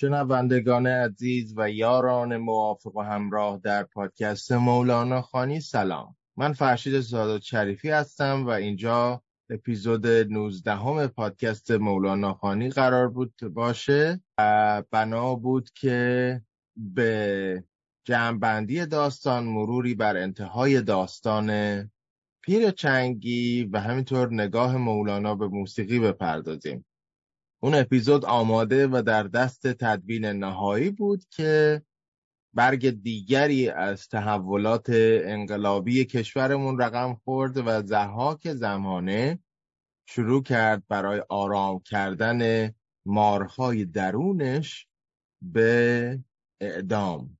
شنوندگان عزیز و یاران موافق و همراه در پادکست مولانا خانی سلام. من فرشید سادات شریفی هستم و اینجا اپیزود 19 همه پادکست مولانا خانی قرار بود باشه و بنا بود که به جمعبندی داستان مروری بر انتهای داستان پیر چنگی و همینطور نگاه مولانا به موسیقی بپردازیم. اون اپیزود آماده و در دست تدوین نهایی بود که برگ دیگری از تحولات انقلابی کشورمون رقم خورد و زحاک زمانه شروع کرد برای آرام کردن مارهای درونش به اعدام.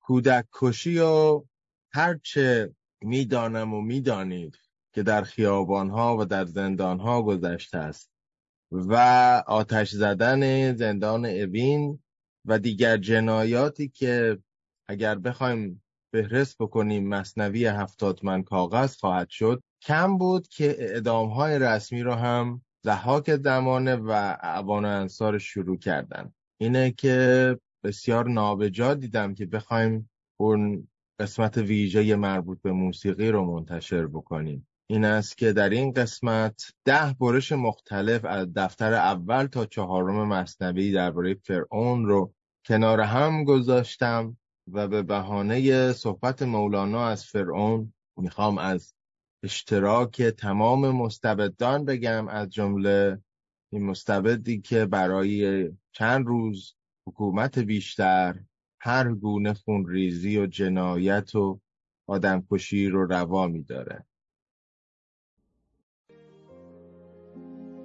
کودک کشی و هرچه می‌دانم و می‌دانید. که در خیابانها و در زندانها گذشته است. و آتش زدن زندان اوین و دیگر جنایاتی که اگر بخوایم فهرست بکنیم مصنوی هفتاد من کاغذ خواهد شد کم بود که اعدام های رسمی رو هم زحاک زمانه و اعوان انصار شروع کردن اینه که بسیار نابجا دیدم که بخوایم اون قسمت ویژه مربوط به موسیقی رو منتشر بکنیم. این است که در این قسمت ده برش مختلف از دفتر اول تا چهارم مصنوی درباره فرعون رو کنار هم گذاشتم و به بهانه صحبت مولانا از فرعون می‌خوام از اشتراک تمام مستبدان بگم از جمله این مستبدی که برای چند روز حکومت بیشتر هر گونه خونریزی و جنایت و آدمکشی رو روا میداره.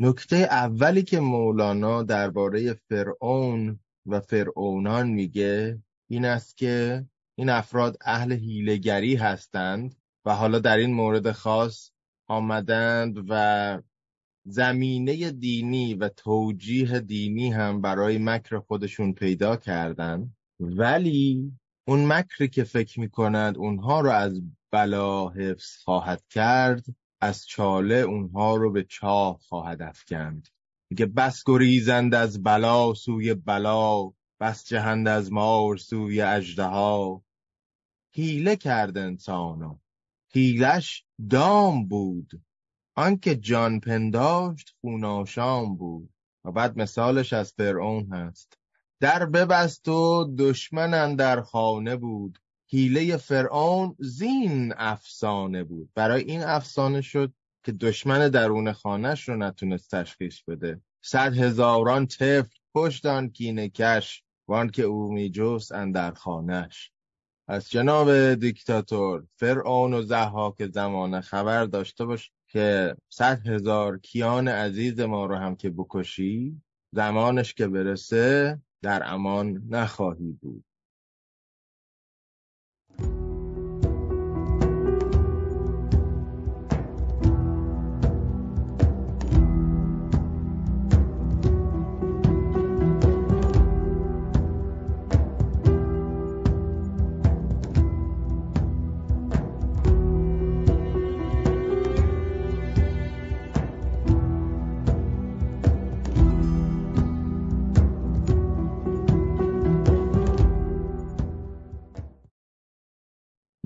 نکته اولی که مولانا درباره فرعون و فرعونان میگه این است که این افراد اهل هیلگری هستند و حالا در این مورد خاص آمدند و زمینه دینی و توجیه دینی هم برای مکر خودشون پیدا کردند ولی اون مکری که فکر می‌کنند اونها رو از بلا حفظ خواهد کرد از چاله اونها رو به چاه خواهد افکند. میگه بس گریزند از بلا سوی بلا بس جهند از مار سوی ها هیله کرد انسانو هیلش دام بود. آنکه جان پنداشت خوناشام بود. و بعد مثالش از فرعون هست. در ببست و دشمن در خانه بود. حیله فرعون زین افسانه بود. برای این افسانه شد که دشمن درون خانش رو نتونست تشخیص بده. صد هزاران طفل پشت آن کینه کش وان که او می جست اندر خانش از جناب دیکتاتور فرعون و زحاک زمانه خبر داشته باش که صد هزار کیان عزیز ما رو هم که بکشی زمانش که برسه در امان نخواهی بود.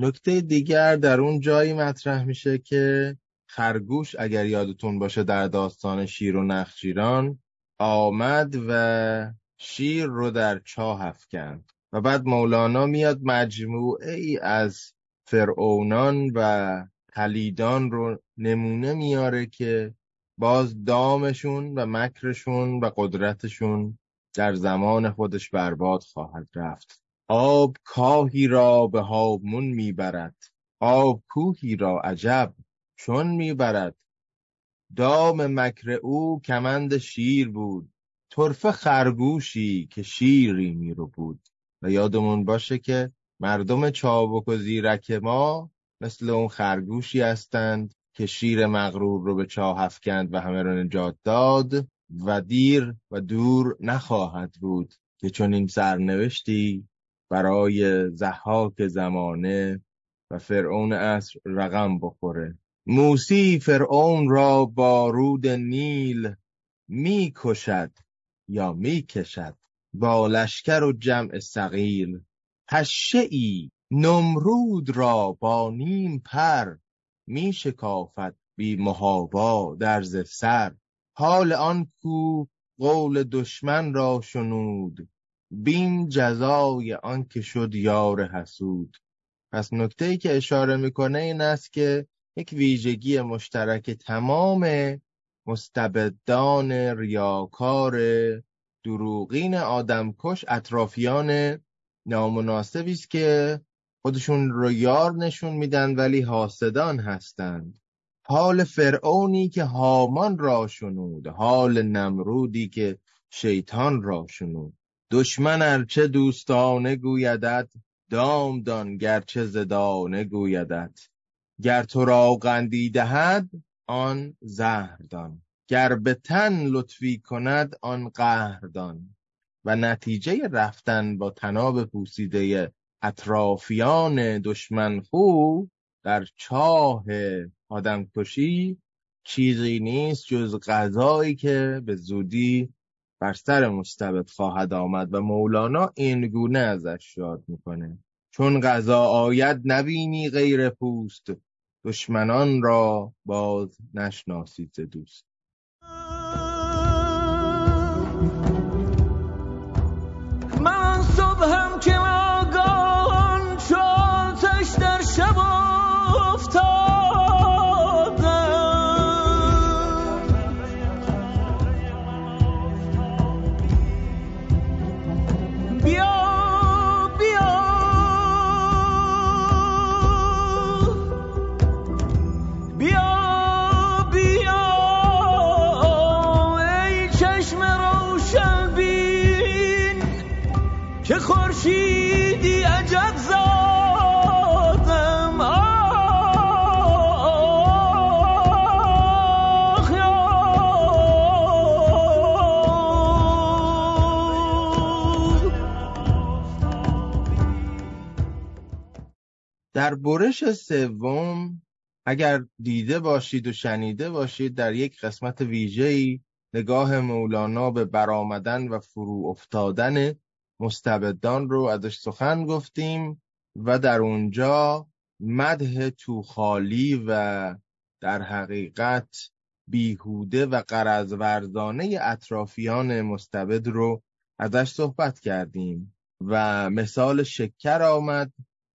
نکته دیگر در اون جایی مطرح میشه که خرگوش اگر یادتون باشه در داستان شیر و نخجیران آمد و شیر رو در چاه افکند و بعد مولانا میاد مجموعه ای از فرعونان و خلیدان رو نمونه میاره که باز دامشون و مکرشون و قدرتشون در زمان خودش برباد خواهد رفت. آب کاهی را به هامون می‌برد. آب کوهی را عجب چون می‌برد. دام مکر او کمند شیر بود. طرفه خرگوشی که شیری میرو بود. و یادمون باشه که مردم چابک و زیرک ما مثل اون خرگوشی هستند که شیر مغرور رو به چاه افکند و همه رو نجات داد و دیر و دور نخواهد بود که چون این سرنوشتی برای زحاک زمانه و فرعون عصر رقم بخوره. موسی فرعون را با رود نیل می کشد یا می کشد با لشکر و جمع سقیل پشه ای نمرود را با نیم پر می شکافد بی محابا در سر. حال آن کو قول دشمن را شنود بین جزای آن که شد یار حسود. پس نکته ای که اشاره می‌کنه این است که یک ویژگی مشترک تمام مستبدان ریاکار دروغین آدمکش اطرافیان نامناسبی است که خودشون رو یار نشون میدن ولی حاسدان هستند. حال فرعونی که هامان را شنود حال نمرودی که شیطان را شنود. دشمن ارچه دوستانه گویدت دام دان گرچه زدانه گویدت. گر تو را قندی دهد آن زهر دان. گر به تن لطفی کند آن قهر دان. و نتیجه رفتن با تناب پوسیده اطرافیان دشمن خو در چاه آدمکشی چیزی نیست جز غذایی که به زودی بر سر مستبد خواهد آمد و مولانا این گونه ازش یاد می‌کنه. چون غذا آید نبینی غیر پوست دشمنان را باز نشناسید دوست. در برش سوم اگر دیده باشید و شنیده باشید در یک قسمت ویژه‌ای نگاه مولانا به برآمدن و فرو افتادن مستبدان رو ازش سخن گفتیم و در اونجا مدح توخالی و در حقیقت بیهوده و قرض ورزانه اطرافیان مستبد رو ازش صحبت کردیم و مثال شکر آمد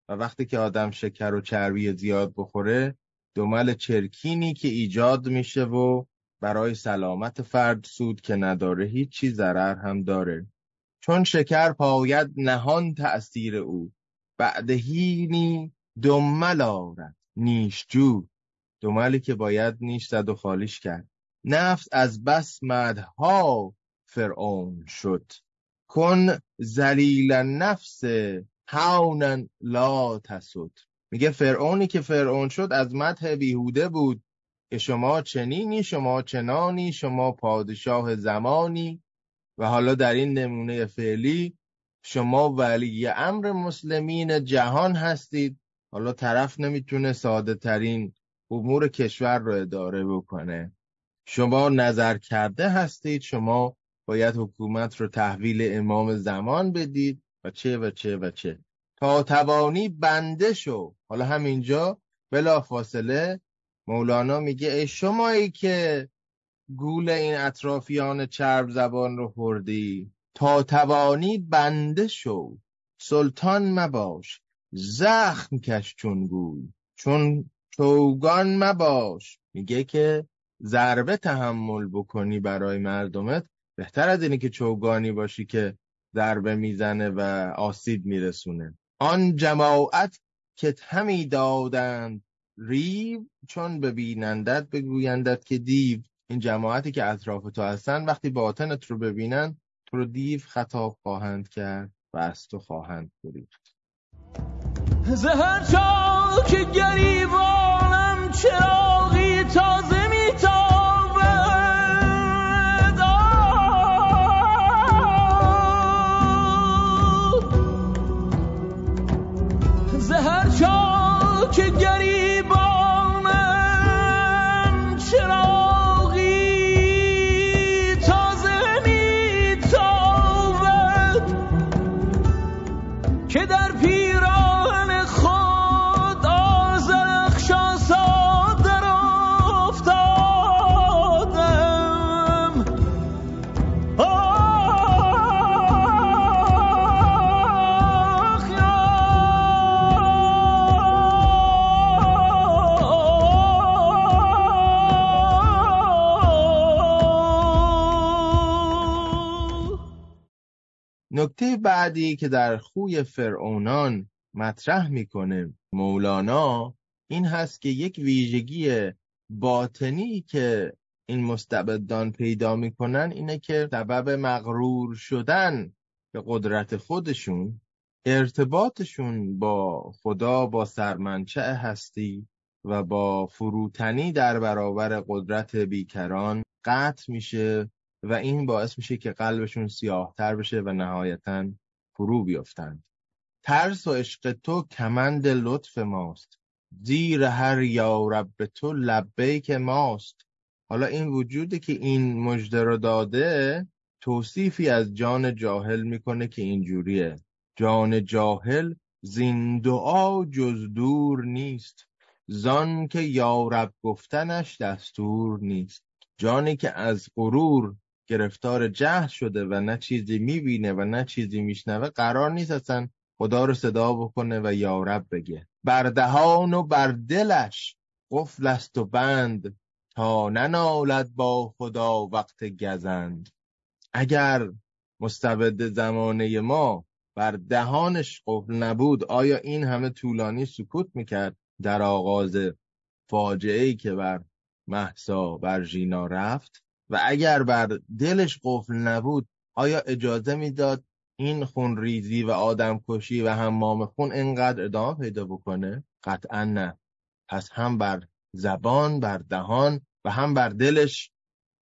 و وقتی که آدم شکر و چربی زیاد بخوره دمل چرکینی که ایجاد میشه و برای سلامت فرد سود که نداره هیچی ضرر هم داره. چون شکر پاید نهان تأثیر او. بعدهینی دمل آرد نیشجو. دملی که باید نیش زد و خالیش کرد. نفس از بس مدها فرعون شد. کن ذلیل نفس هونا لا تسد میگه فرعونی که فرعون شد از مدح بیهوده بود. که شما چنینی شما چنانی شما پادشاه زمانی. و حالا در این نمونه فعلی شما ولی امر مسلمین جهان هستید. حالا طرف نمی‌تونه ساده ترین امور کشور رو اداره بکنه. شما نظر کرده هستید شما باید حکومت رو تحویل امام زمان بدید. و چه و چه و چه. تا توانی بنده شو. حالا همینجا بلا فاصله مولانا میگه ای شمایی که گول این اطرافیان چرب زبان رو خوردی تا توانی بنده شو. سلطان مباش زخم کش چون گوی چون چوگان مباش. میگه که ضربه تحمل بکنی برای مردمت. بهتر از اینه که چوگانی باشی که ضربه می‌زنه و آسیب میرسونه. آن جماعت که همی دادند ریو چون ببینندت بگویندت که دیو. این جماعتی که اطراف تو هستن وقتی باطنت رو ببینن تو رو دیو خطاب خواهند کرد و از تو خواهند بریخت زهر چاک گریبانم بعدی که در خوی فرعونان مطرح می‌کنه. مولانا این هست که یک ویژگی باطنی که این مستبدان پیدا می‌کنن اینه که سبب مغرور شدن به قدرت خودشون ارتباطشون با خدا با سرمنچه هستی و با فروتنی در برابر قدرت بیکران قطع میشه و این باعث میشه که قلبشون سیاهتر بشه و نهایتا فرو بیفتند ترس و عشق تو کمند لطف ماست. زیر هر یارب به تو لبیک ماست. حالا این وجودی که این مژده رو داده توصیفی از جان جاهل می‌کنه که اینجوریه. جان جاهل زین دعا جز دور نیست. زان که یارب گفتنش دستور نیست. جانی که از غرور گرفتار جهل شده و نه چیزی می‌بینه و نه چیزی میشنوه قرار نیست اصلا خدا رو صدا بکنه و یارب بگه. بر دهان و بر دلش قفل است و بند تا ننالد با خدا وقت گزند. اگر مستبد زمانه ما بر دهانش قفل نبود آیا این همه طولانی سکوت می‌کرد در آغاز فاجعه ای که بر محسا بر ژینا رفت؟ و اگر بر دلش قفل نبود آیا اجازه می‌داد این خونریزی و آدمکشی و حمام خون اینقدر ادامه پیدا بکنه؟ قطعا نه. پس هم بر زبان بر دهان و هم بر دلش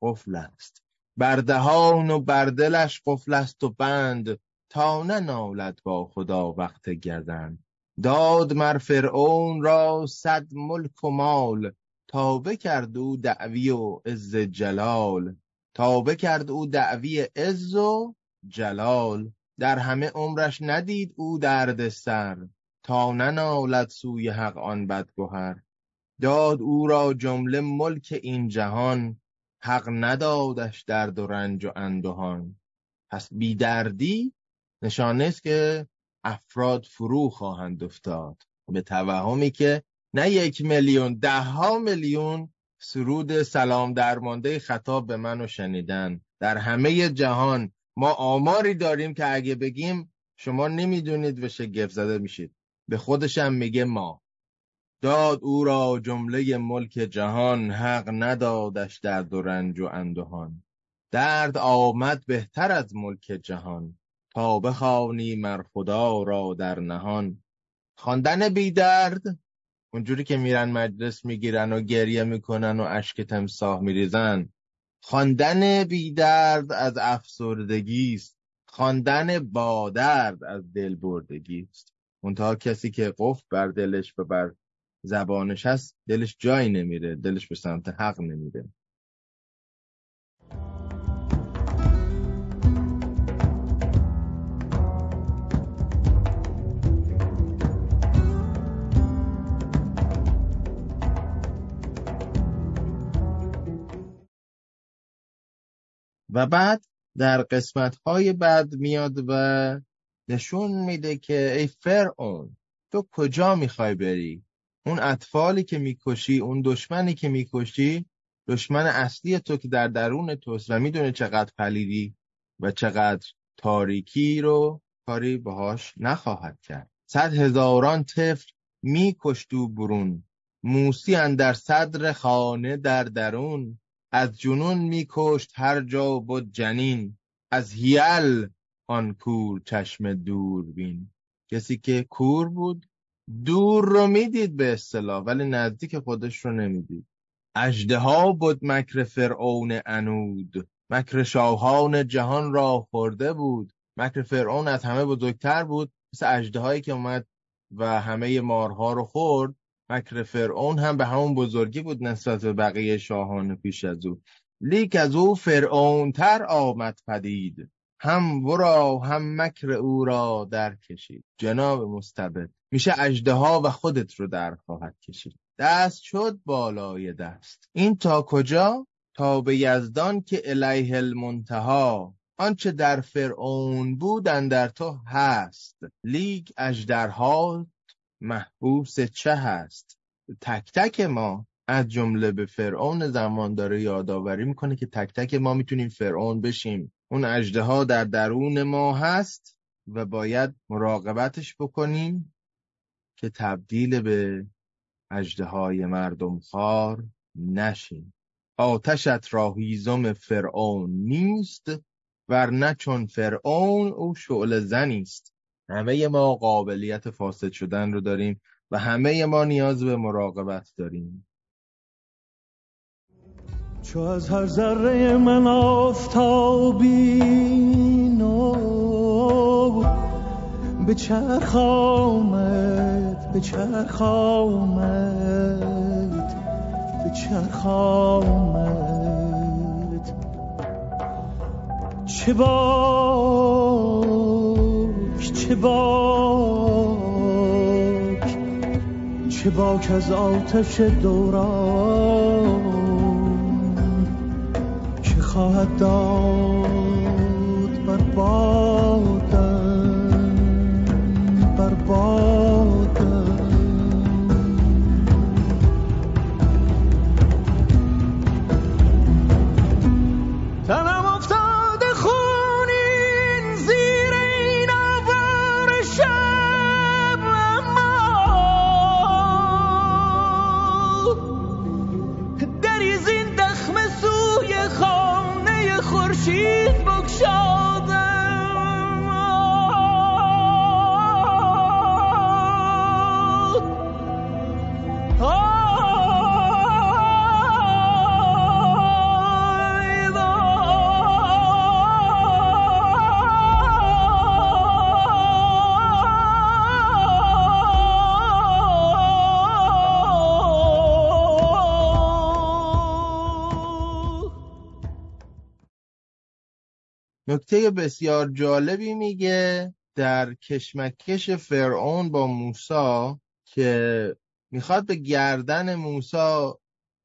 قفل است. بر دهان و بر دلش قفل است و بند تا ننالد با خدا وقت گزند. داد مر فرعون را صد ملک و مال تا بکرد او دعوی و عز جلال. تا بکرد او دعوی عز و جلال. در همه عمرش ندید او درد سر. تا ننالد سوی حق آن بدگهر. داد او را جمله ملک این جهان. حق ندادش درد و رنج و اندهان. پس بیدردی نشانه است که افراد فرو خواهند افتاد. به توهمی که نه یک میلیون ده ها میلیون سرود سلام درمانده خطاب به منو شنیدن. در همه جهان ما آماری داریم که اگه بگیم شما نمی‌دونید و شگفت زده میشید. به خودشم میگه ما. داد او را جمله ملک جهان حق ندادش درد و رنج و اندهان. درد آمد بهتر از ملک جهان. تا بخوانی مر خدا را در نهان. خواندن بی درد اونجوری که میرن مجلس می‌گیرن و گریه می‌کنن و اشک تمساح میریزن خواندن بی درد از افسردگی است. خواندن با درد از دل بردگی است. منتها کسی که قفل بر دلش و بر زبانش هست دلش جایی نمیره. دلش به سمت حق نمیره. و بعد در قسمت های بعد میاد و نشون میده که ای فرعون تو کجا می‌خوای بری؟ اون اطفالی که می‌کشی اون دشمنی که می‌کشی دشمن اصلی تو که در درون توست و می‌دونه چقدر پلیدی و چقدر تاریکی رو کاری باهاش نخواهد کرد. صد هزاران طفل میکشت و برون. موسی اندر صدر خانه در درون. از جنون میکشت هر جا بود جنین از هیل آن کور چشم دور بین کسی که کور بود دور رو می‌دید به اصطلاح ولی نزدیک خودش رو نمی‌دید. اژدها بود مکر فرعون انود مکر شاهان جهان را خورده بود. مکر فرعون از همه بزرگتر بود. مثل اژدهایی که اومد و همه مارها رو خورد. مکر فرعون هم به همون بزرگی بود نسبت به بقیه شاهان پیش از او. لیک از او فرعون تر آمد پدید. هم ورا هم مکر او را در کشید. جناب مستبد میشه اژدها و خودت رو در خواهد کشید. دست شد بالای دست. این تا کجا؟ تا به یزدان که الیه المنتها. آنچه در فرعون بود در تو هست. لیک اژدرها محبوس چه هست؟ تک تک ما از جمله به فرعون زمان داره یادآوری می‌کنه که تک تک ما می‌تونیم فرعون بشیم. اون اژدها در درون ما هست و باید مراقبتش بکنیم که تبدیل به اژدهای مردم خار نشیم. آتشت را هیزم فرعون نیست ورنه چون فرعون او شعله زنی است. همه ما قابلیت فاسد شدن رو داریم و همه ما نیاز به مراقبت داریم. چو از هر ذره من آفتابی نو به چرخ آمد به چرخ آمد به چرخ آمد. چه باک چه باک؟ چه باک از آتش دوران؟ که خواهد داد بر بادم؟ بر بادم نکته بسیار جالبی میگه در کشمکش فرعون با موسی که می‌خواد به گردن موسی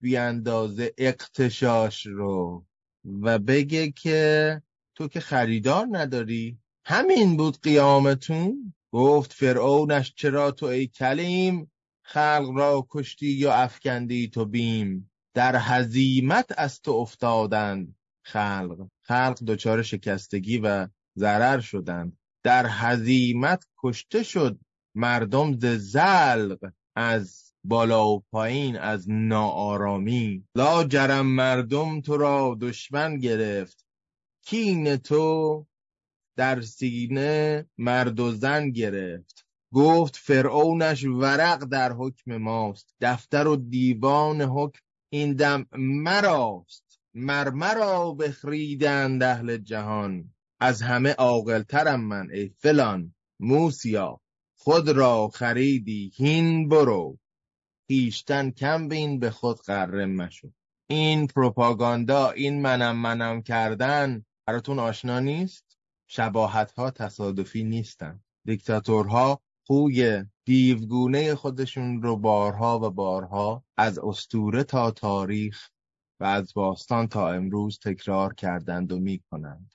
بیاندازه اقتشاش رو و بگه که تو که خریدار نداری. همین بود قیامتون؟ گفت فرعونش چرا تو ای کلیم خلق را کشتی یا افکندی تو بیم؟ در هزیمت از تو افتادند. خلق. خلق دچار شکستگی و ضرر شدند. در هزیمت کشته شد مردم ز زلق از بالا و پایین از ناآرامی. لا جرم مردم تو را دشمن گرفت. کین تو در سینه مرد و زن گرفت. گفت فرعونش ورق در حکم ماست. دفتر و دیوان حکم این دم مراست. مرمرا بخریدند اهل جهان. از همه عاقلترم من ای فلان موسیا. خود را خریدی هین برو. خیشتن کم بین به خود غره مشو. این پروپاگاندا این منم منم کردن براتون آشنا نیست؟ شباهت ها تصادفی نیستن. دیکتاتورها خوی دیوگونه خودشون رو بارها و بارها از استوره تا تاریخ و از باستان تا امروز تکرار کردند و می‌کنند.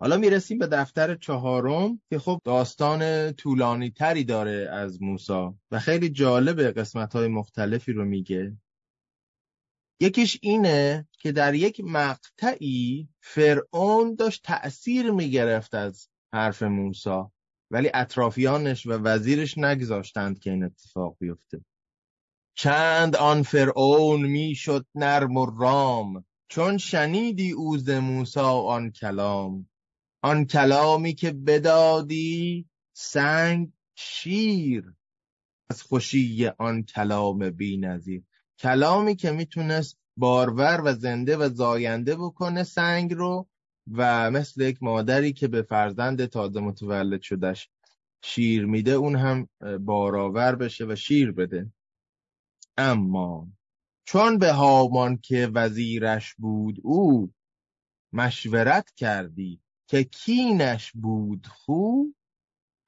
حالا می‌رسیم به دفتر چهارم که خب داستان طولانی تری داره از موسا و خیلی جالب قسمت های مختلفی رو میگه. یکیش اینه که در یک مقطعی فرعون داشت تأثیر می‌گرفت از حرف موسا ولی اطرافیانش و وزیرش نگذاشتند که این اتفاق بیفته. چند آن فرعون می‌شد نرم و رام چون شنیدی اوز موسا آن کلام. آن کلامی که بدادی سنگ شیر. از خوشی آن کلام بی کلامی که می‌تونست بارور و زنده و زاینده بکنه سنگ رو و مثل یک مادری که به فرزند تازه متولد شدش شیر میده اون هم بارآور بشه و شیر بده. اما چون به هامان که وزیرش بود او مشورت کردی که کینش بود خو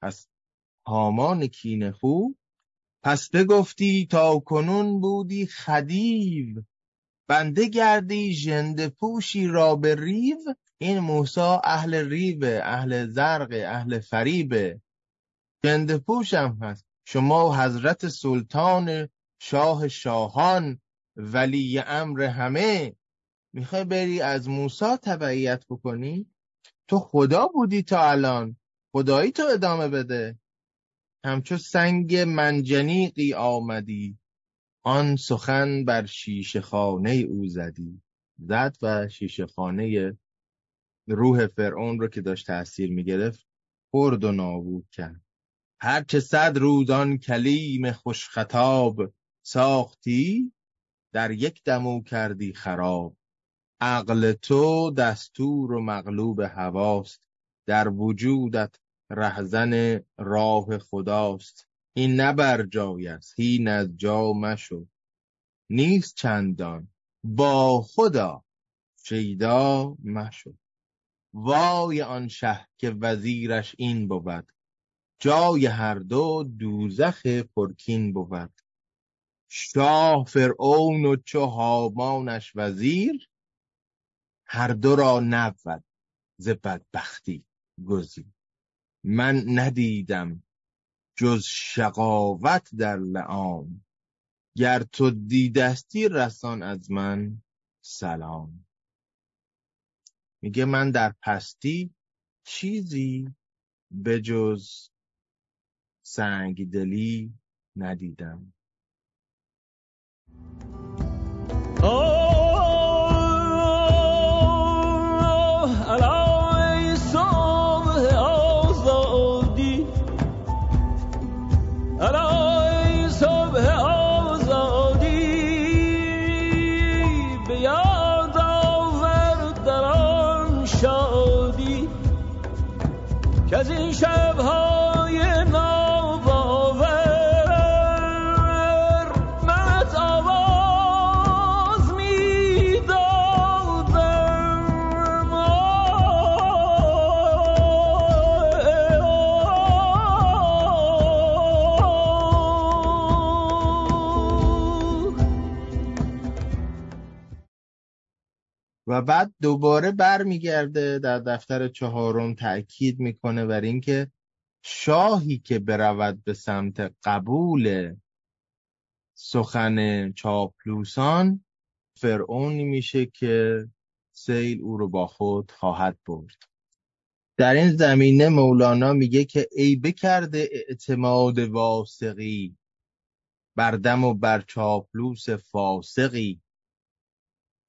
پس هامان کین خو. پس بگفتی تا کنون بودی خدیو. بنده گردی ژنده پوشی را به ریو. این موسا اهل ریوه اهل زرق اهل فریبه ژنده پوشم هست. شما حضرت سلطان شاه شاهان ولی امر همه. می‌خوای بری از موسا تبعیت بکنی؟ تو خدا بودی تا الان. خدایی تو ادامه بده. همچو سنگ منجنیقی آمدی. آن سخن بر شیشه خانه او زدی. زد و شیشه خانه روح فرعون رو که داشت تاثیر می‌گرفت خرد و نابود کرد. هرچه صد روزان کلیم خوش خطاب ساختی در یک دمو کردی خراب. عقل تو دستور و مغلوب هواست در وجودت رهزن راه خداست. این نه بر جای است هین از جا مشو. نیست چندان با خدا شیدا مشو. وای آن شه که وزیرش این بود جای هر دو دوزخ پرکین بود. شاه فرعون و چو هامانش وزیر هر دو را نبود ز بدبختی گزیر من ندیدم جز شقاوت در لعام گر تو دیدستی رسان از من سلام. میگه من در پستی چیزی به جز سنگدلی ندیدم. و بعد دوباره برمیگرده در دفتر چهارم تأکید می‌کنه بر اینکه شاهی که برود به سمت قبول سخن چاپلوسان فرعونی میشه که سیل او رو با خود خواهد برد. در این زمینه مولانا میگه که ای بکرده اعتماد واسقی بر دم و بر چاپلوس فاسقی.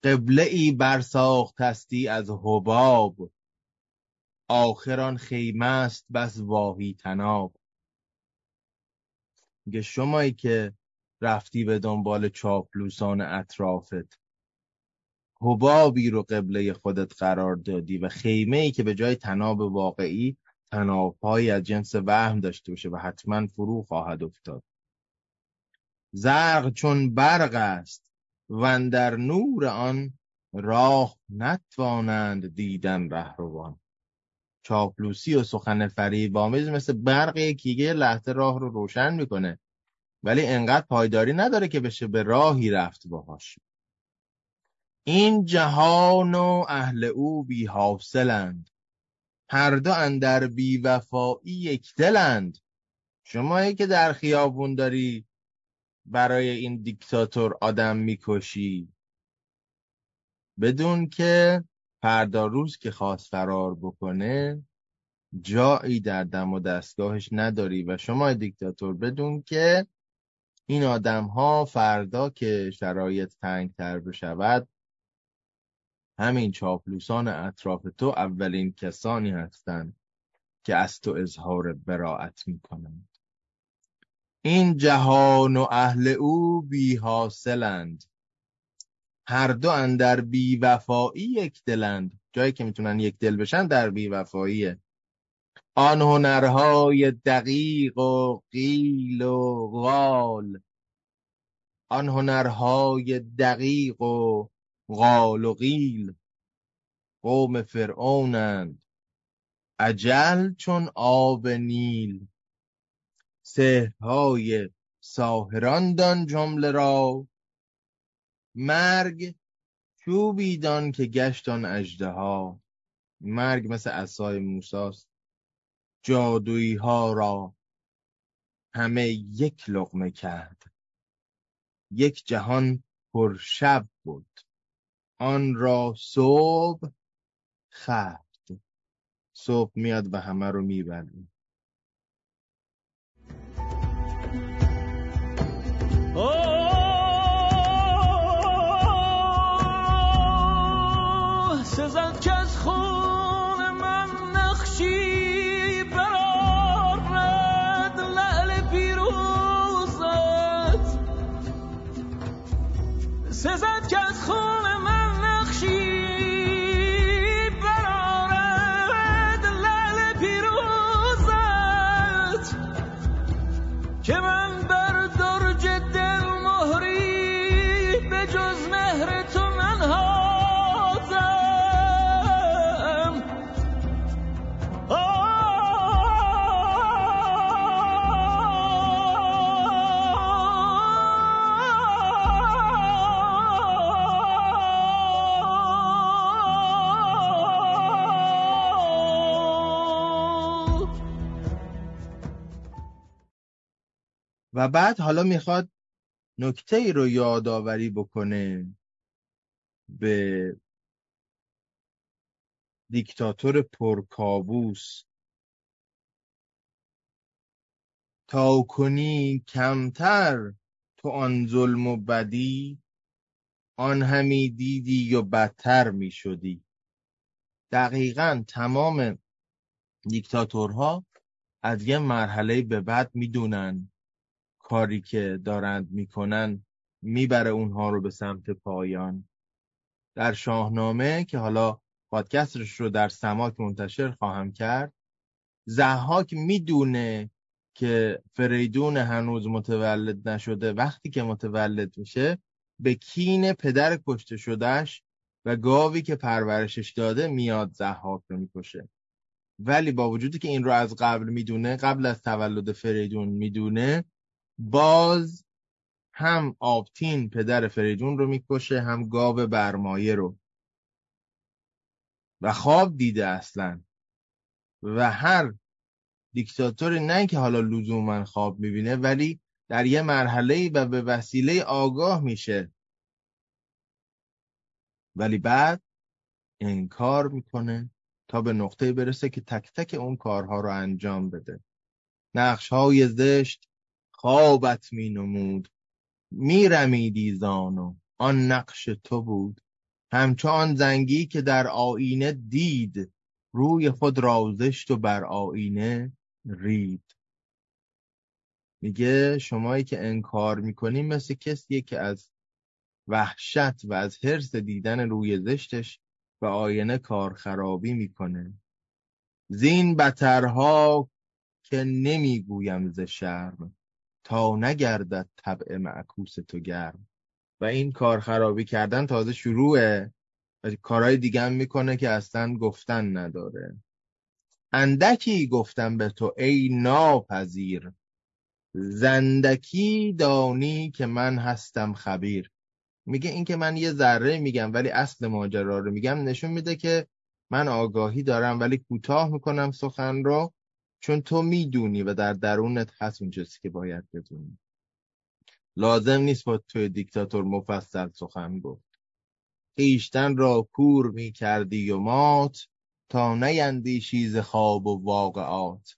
قبله ای برساختستی از حباب. آخران خیمه است بس واهی تناب میگه شمایی که رفتی به دنبال چاپلوسان اطرافت حبابی رو قبله خودت قرار دادی و خیمه ای که به جای تناب واقعی تنابهایی از جنس وهم داشته باشه و حتما فرو خواهد افتاد. زرق چون برق است و در نور آن راه نتوانند دیدن رهروان. چاپلوسی و سخن فریب‌آمیز مثل برق که یه لحظه راه رو روشن می‌کنه. ولی انقدر پایداری نداره که بشه به راهی رفت باهاش. این جهان و اهل او بی حاصلند هر دو اندر بیوفایی یک دلند. شمایی که در خیابون داری برای این دیکتاتور آدم می‌کشی بدون که فردا روز که خواست فرار بکنه جایی در دم و دستگاهش نداری و شما دیکتاتور بدون که این آدم ها فردا که شرایط تنگ تر بشود همین چاپلوسان اطراف تو اولین کسانی هستند که از تو اظهار براعت می کنند. این جهان و اهل او بی حاصلند هر دو اندر بی وفایی یک دلند. جایی که می‌تونن یک دل بشن در بی وفاییه آن هنرهای دقیق و قیل و غال. آن هنرهای دقیق و غال و قیل. قوم فرعونند. عجل چون آب نیل. سهرهای ساهران دان جمله را. مرگ چوبی دان که گشت آن اژدها. مرگ مثل عصای موساست جادویی ها را. همه یک لقمه کرد یک جهان پر شب بود. آن را صبح خفت صبح میاد و همه رو می‌بره سزد که از خون من بعد حالا می‌خواد نکته ای رو یادآوری بکنه به دیکتاتور پرکابوس. تا کنی کمتر تو آن ظلم و بدی آن همی دیدی و بدتر می شدی. دقیقا تمام دیکتاتورها از یه مرحله به بعد می‌دونن. کاری که دارند می‌کنن می‌بره اونها رو به سمت پایان. در شاهنامه که حالا پادکستش رو در سماک منتشر خواهم کرد زحاک می‌دونه که فریدون هنوز متولد نشده. وقتی که متولد میشه به کین پدر کشته شدهش و گاوی که پرورشش داده میاد زحاک رو می‌کشه. ولی با وجودی که این رو از قبل می‌دونه قبل از تولد فریدون می‌دونه باز هم آبتین پدر فریدون رو می‌کشه هم گاو برمایه رو. و خواب دیده اصلا. و هر دیکتاتوری نه که حالا لزوما خواب می‌بینه ولی در یه مرحله و به وسیله آگاه میشه. ولی بعد انکار می‌کنه تا به نقطه برسه که تک تک اون کارها رو انجام بده. نقش های زشت خوابت می نمود. می رمیدی زانو آن نقش تو بود. همچو آن زنگی که در آینه دید روی خود را زشت و بر آینه رید. میگه شمایی که انکار می‌کنی مثل کسیه که از وحشت و از حرس دیدن روی زشتش به آینه کار خرابی می‌کنه. زین بترها که نمی‌گویم ز شرم. تا نگردد طبع معکوس تو گرم. و این کار خرابی کردن تازه شروعه. و کارهای دیگه هم می‌کنه که اصلا گفتن نداره. اندکی گفتم به تو ای ناپذیر. زندکی دانی که من هستم خبیر. میگه این که من یه ذره میگم ولی اصل ماجرا رو میگم نشون میده که من آگاهی دارم ولی کوتاه می‌کنم سخن رو. چون تو می‌دونی و در درونت هست اون چیزی که باید بدونی. لازم نیست با توی دیکتاتور مفصل سخن گفت. خیشتن را کور می‌کردی و مات تا نیندیشی ز خواب و واقعات.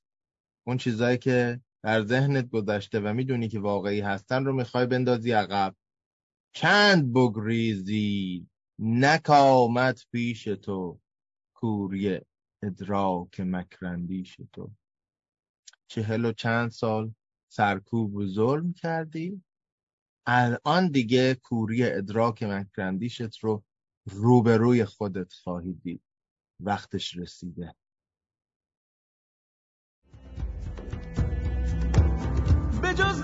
اون چیزایی که در ذهنت گذشته و می‌دونی که واقعی هستن رو می‌خوای بندازی عقب. چند بگریزی نکامت پیش تو. کوری ادراک مکرندیش تو. چهل و چند سال سرکوب و ظلم کردی. الان دیگه کوری ادراک مکرندیشت رو روبروی خودت خواهی دید. وقتش رسیده. به جز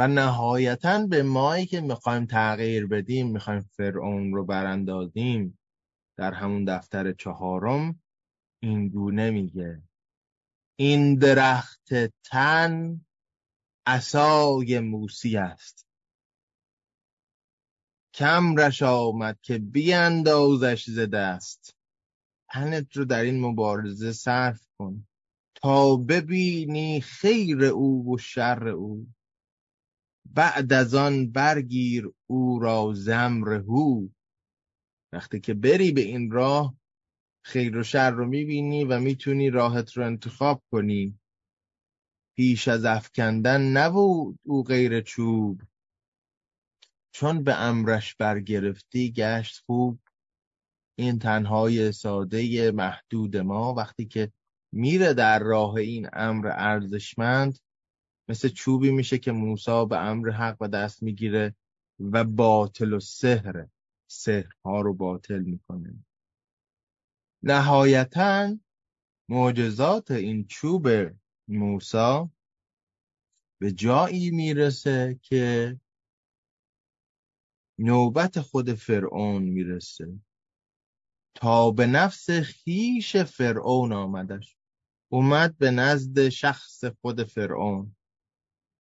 و نهایتا به مایی که می‌خوایم تغییر بدیم می‌خوایم فرعون رو براندازیم در همون دفتر چهارم این گونه میگه. این درخت تن عصای موسی است. کم رش آمد که بیاندازش ز دست. تنت رو در این مبارزه صرف کن تا ببینی خیر او و شر او. بعد از آن برگیر او را زمرهو وقتی که بری به این راه خیر و شر رو می‌بینی و می‌تونی راهت رو انتخاب کنی. پیش از افکندن نبود او غیر چوب. چون به امرش برگرفتی گشت خوب. این تنهای ساده محدود ما وقتی که میره در راه این امر ارزشمند مثل چوبی میشه که موسی به امر حق و دست می‌گیره و باطل و سحر سحرها رو باطل می‌کنه. نهایتا معجزات این چوب موسی به جایی می‌رسه که نوبت خود فرعون می‌رسه. تا به نفس خیش فرعون آمدش. اومد به نزد شخص خود فرعون.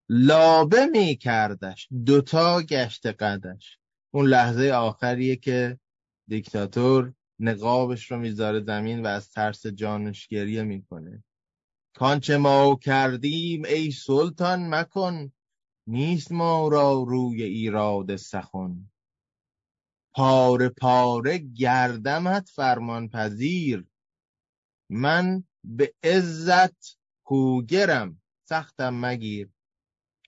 لابه می کردش دوتا گشت قدش. اون لحظه آخریه که دیکتاتور نقابش رو می‌ذاره زمین و از ترس جانش گریه می‌کنه کانچه ما کردیم ای سلطان مکن. نیست ما را روی ایراد سخن. پاره پاره گردمت فرمان پذیر. من به عزت کوگرم. سختم مگیر.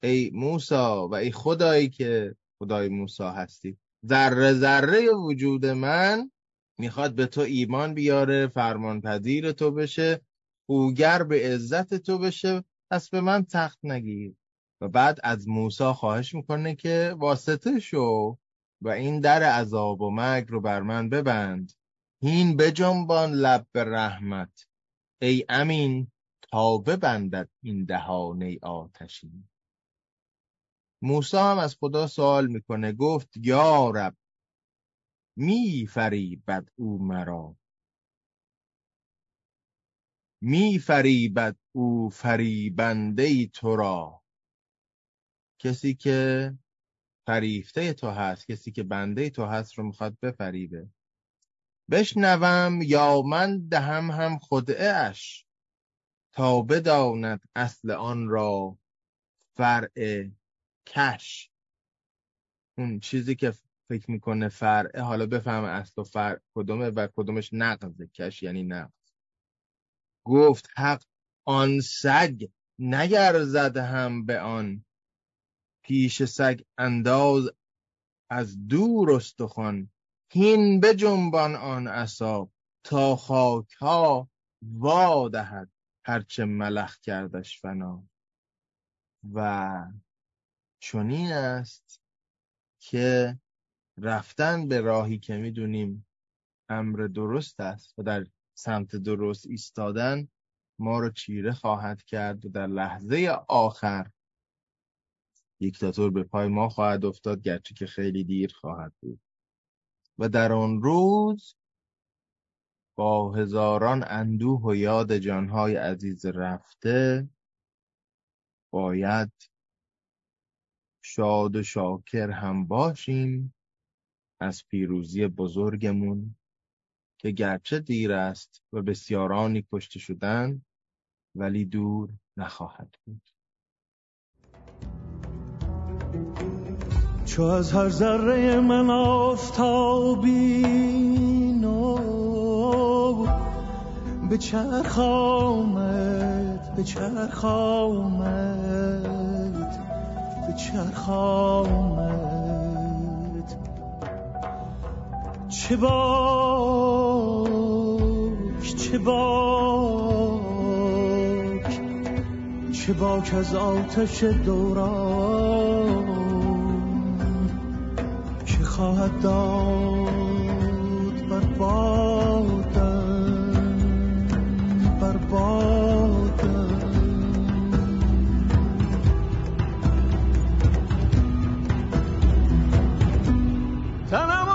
ای موسا و ای خدایی که خدای موسا هستی. ذره ذره وجود من می‌خواد به تو ایمان بیاره فرمان پذیر تو بشه خوگر به عزت تو بشه پس به من تخت نگیر. و بعد از موسا خواهش می‌کنه که واسطه شو و این در عذاب و مرگ رو بر من ببند. هین بجنبان لب به رحمت. ای امین تا ببندد این دهانه آتشین. موسی هم از خدا سوال می‌کنه گفت یا رب می فریبد او مرا. می فریبد او فریبنده تو را. کسی که فریفته تو هست کسی که بنده تو هست رو می‌خواد بفریبه. بشنوم یا من دهم هم خدعه اش تا بداند اصل آن را فرع کش. اون چیزی که فکر می‌کنه فرعه حالا بفهمه اصل و فرع کدومه و کدومش نقضه کش یعنی نقض. گفت حق آن سگ نگرزد هم به آن. پیش سگ انداز از دور استخوان. هین به جنبان آن عصا تا خاک ها وا دهد هرچه ملخ کردش فنا. و چنین است که رفتن به راهی که می‌دونیم امر درست است و در سمت درست ایستادن ما رو چیره خواهد کرد و در لحظه آخر دیکتاتور به پای ما خواهد افتاد گرچه که خیلی دیر خواهد بود. و در آن روز با هزاران اندوه و یاد جانهای عزیز رفته باید شاد و شاکر هم باشیم از پیروزی بزرگمون که گرچه دیر است و بسیارانی کشته شدن ولی دور نخواهد بود. چو از هر ذره من آفتابی نو به چرخ آمد به چرخ آمد. چرخ آمد چه باک چه باک. چه باک از آتش دوران که خواهد داد بر بادم بر بادم. Tanama!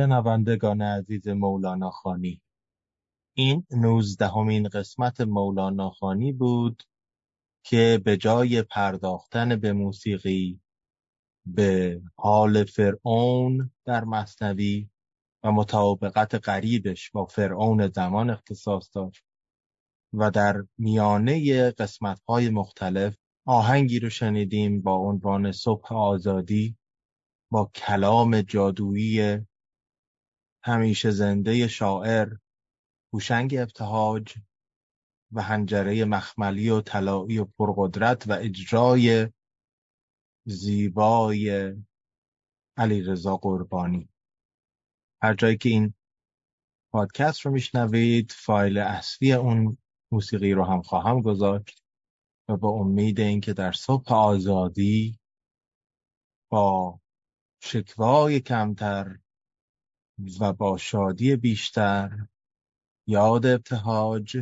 شنوندگان عزیز مولانا خانی. این نوزدهمین قسمت مولانا خانی بود که به جای پرداختن به موسیقی به حال فرعون در مصنوی و مطابقت قریبش با فرعون زمان اختصاص داشت و در میانه قسمت‌های مختلف آهنگی رو شنیدیم با عنوان صبح آزادی با کلام جادویی همیشه زنده شاعر هوشنگ ابتهاج و هنجره مخملی و طلایی و پرقدرت و اجرای زیبای علیرضا قربانی. هر جایی که این پادکست رو میشنوید فایل اصلی اون موسیقی رو هم خواهم گذاشت و با امید اینکه در صبح آزادی با شکوای کمتر و با شادی بیشتر یاد ابتهاج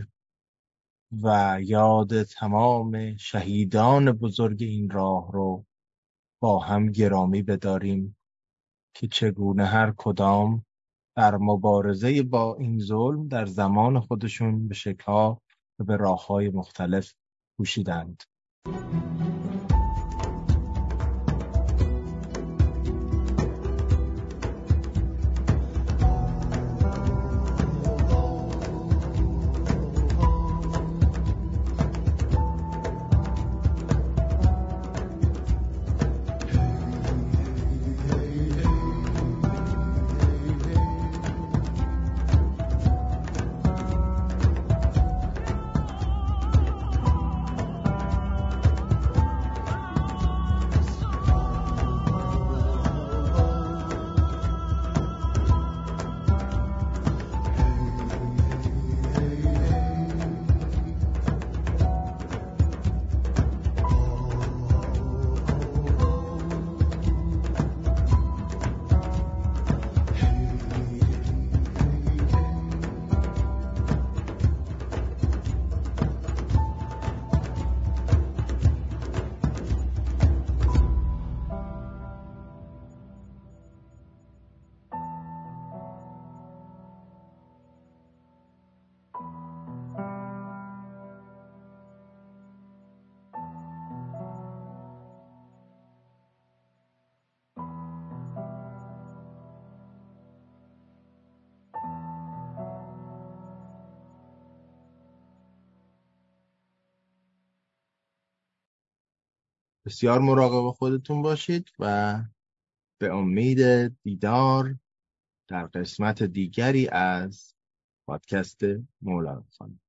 و یاد تمام شهیدان بزرگ این راه رو با هم گرامی بداریم که چگونه هر کدام در مبارزه با این ظلم در زمان خودشون به شکلها و به راههای مختلف کوشیدند. بسیار مراقب خودتون باشید و به امید دیدار در قسمت دیگری از پادکست مولانا خانم.